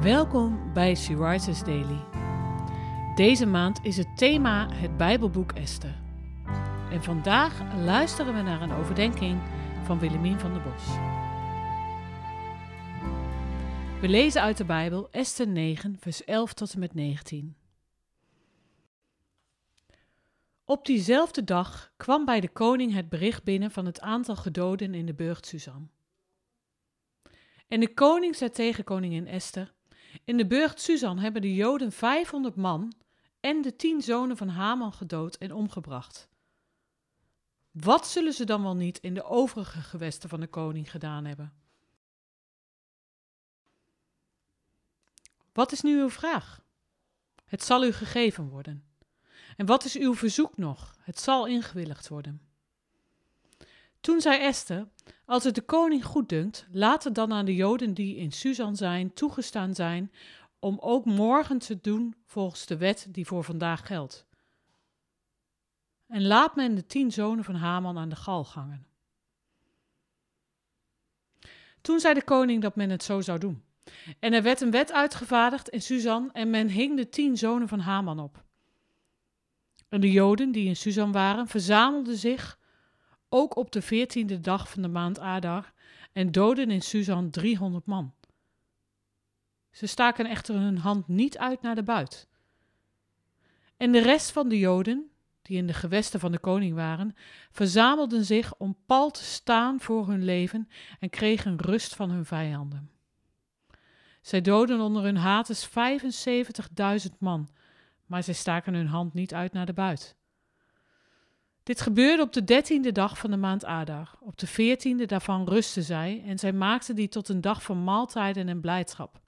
Welkom bij She Daily. Deze maand is het thema het Bijbelboek Esther. En vandaag luisteren we naar een overdenking van Willemien van der Bos. We lezen uit de Bijbel Esther 9, vers 11 tot en met 19. Op diezelfde dag kwam bij de koning het bericht binnen van het aantal gedoden in de burcht Suzan. En de koning zei tegen koningin Esther: In de burcht Suzan hebben de Joden 500 man en de tien zonen van Haman gedood en omgebracht. Wat zullen ze dan wel niet in de overige gewesten van de koning gedaan hebben? Wat is nu uw vraag? Het zal u gegeven worden. En wat is uw verzoek nog? Het zal ingewilligd worden. Toen zei Esther: Als het de koning goeddunkt, laat het dan aan de Joden die in Susan zijn toegestaan zijn om ook morgen te doen volgens de wet die voor vandaag geldt. En laat men de tien zonen van Haman aan de gal gangen. Toen zei de koning dat men het zo zou doen. En er werd een wet uitgevaardigd in Susan en men hing de tien zonen van Haman op. En de Joden die in Susan waren, verzamelden zich ook op de veertiende dag van de maand Adar en doden in Susan driehonderd man. Ze staken echter hun hand niet uit naar de buit. En de rest van de Joden, die in de gewesten van de koning waren, verzamelden zich om pal te staan voor hun leven en kregen rust van hun vijanden. Zij doden onder hun haters 75.000 man, maar zij staken hun hand niet uit naar de buit. Dit gebeurde op de dertiende dag van de maand Adar. Op de veertiende daarvan rustten zij en zij maakten die tot een dag van maaltijden en blijdschap.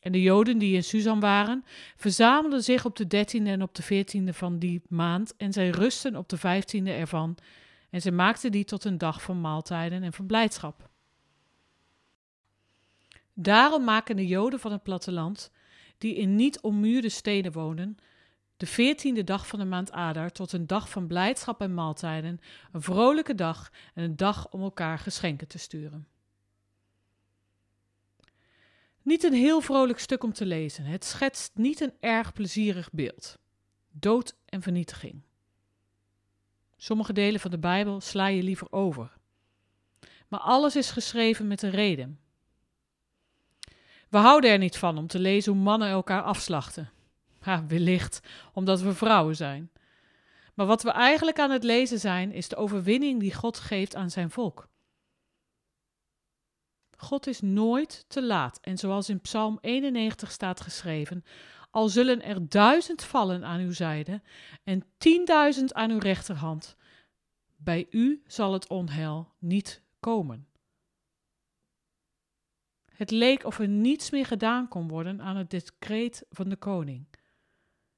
En de Joden die in Susan waren, verzamelden zich op de dertiende en op de veertiende van die maand en zij rusten op de vijftiende ervan en zij maakten die tot een dag van maaltijden en van blijdschap. Daarom maken de Joden van het platteland, die in niet ommuurde steden wonen, de veertiende dag van de maand Adar tot een dag van blijdschap en maaltijden, een vrolijke dag en een dag om elkaar geschenken te sturen. Niet een heel vrolijk stuk om te lezen. Het schetst niet een erg plezierig beeld. Dood en vernietiging. Sommige delen van de Bijbel sla je liever over. Maar alles is geschreven met een reden. We houden er niet van om te lezen hoe mannen elkaar afslachten. Ja, wellicht omdat we vrouwen zijn. Maar wat we eigenlijk aan het lezen zijn, is de overwinning die God geeft aan zijn volk. God is nooit te laat. En zoals in Psalm 91 staat geschreven: Al zullen er duizend vallen aan uw zijde en tienduizend aan uw rechterhand, bij u zal het onheil niet komen. Het leek of er niets meer gedaan kon worden aan het decreet van de koning.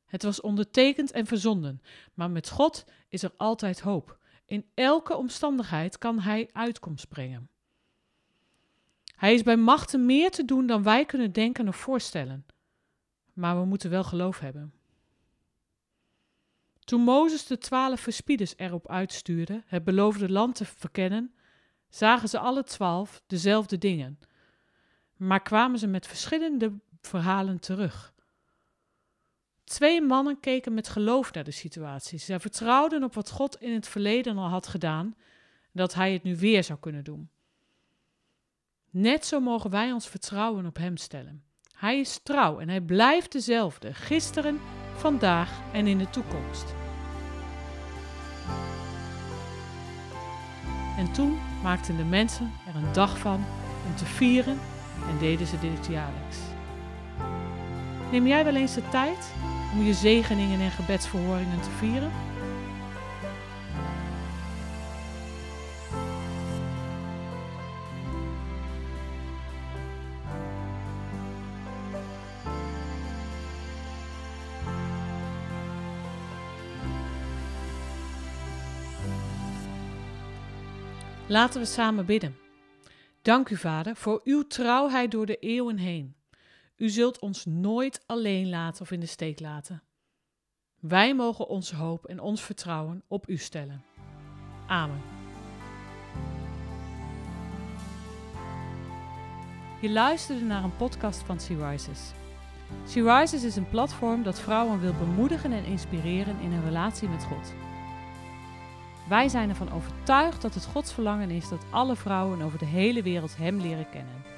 Het was ondertekend en verzonden, maar met God is er altijd hoop. In elke omstandigheid kan Hij uitkomst brengen. Hij is bij machten meer te doen dan wij kunnen denken of voorstellen. Maar we moeten wel geloof hebben. Toen Mozes de twaalf verspieders erop uitstuurde het beloofde land te verkennen, zagen ze alle twaalf dezelfde dingen, maar kwamen ze met verschillende verhalen terug. Twee mannen keken met geloof naar de situatie. Zij vertrouwden op wat God in het verleden al had gedaan, dat Hij het nu weer zou kunnen doen. Net zo mogen wij ons vertrouwen op Hem stellen. Hij is trouw en Hij blijft dezelfde, gisteren, vandaag en in de toekomst. En toen maakten de mensen er een dag van om te vieren en deden ze dit jaarlijks. Neem jij wel eens de tijd om je zegeningen en gebedsverhoringen te vieren? Laten we samen bidden. Dank u, Vader, voor uw trouwheid door de eeuwen heen. U zult ons nooit alleen laten of in de steek laten. Wij mogen onze hoop en ons vertrouwen op u stellen. Amen. Je luisterde naar een podcast van Sea Rises. Rises is een platform dat vrouwen wil bemoedigen en inspireren in hun relatie met God. Wij zijn ervan overtuigd dat het Gods verlangen is dat alle vrouwen over de hele wereld Hem leren kennen.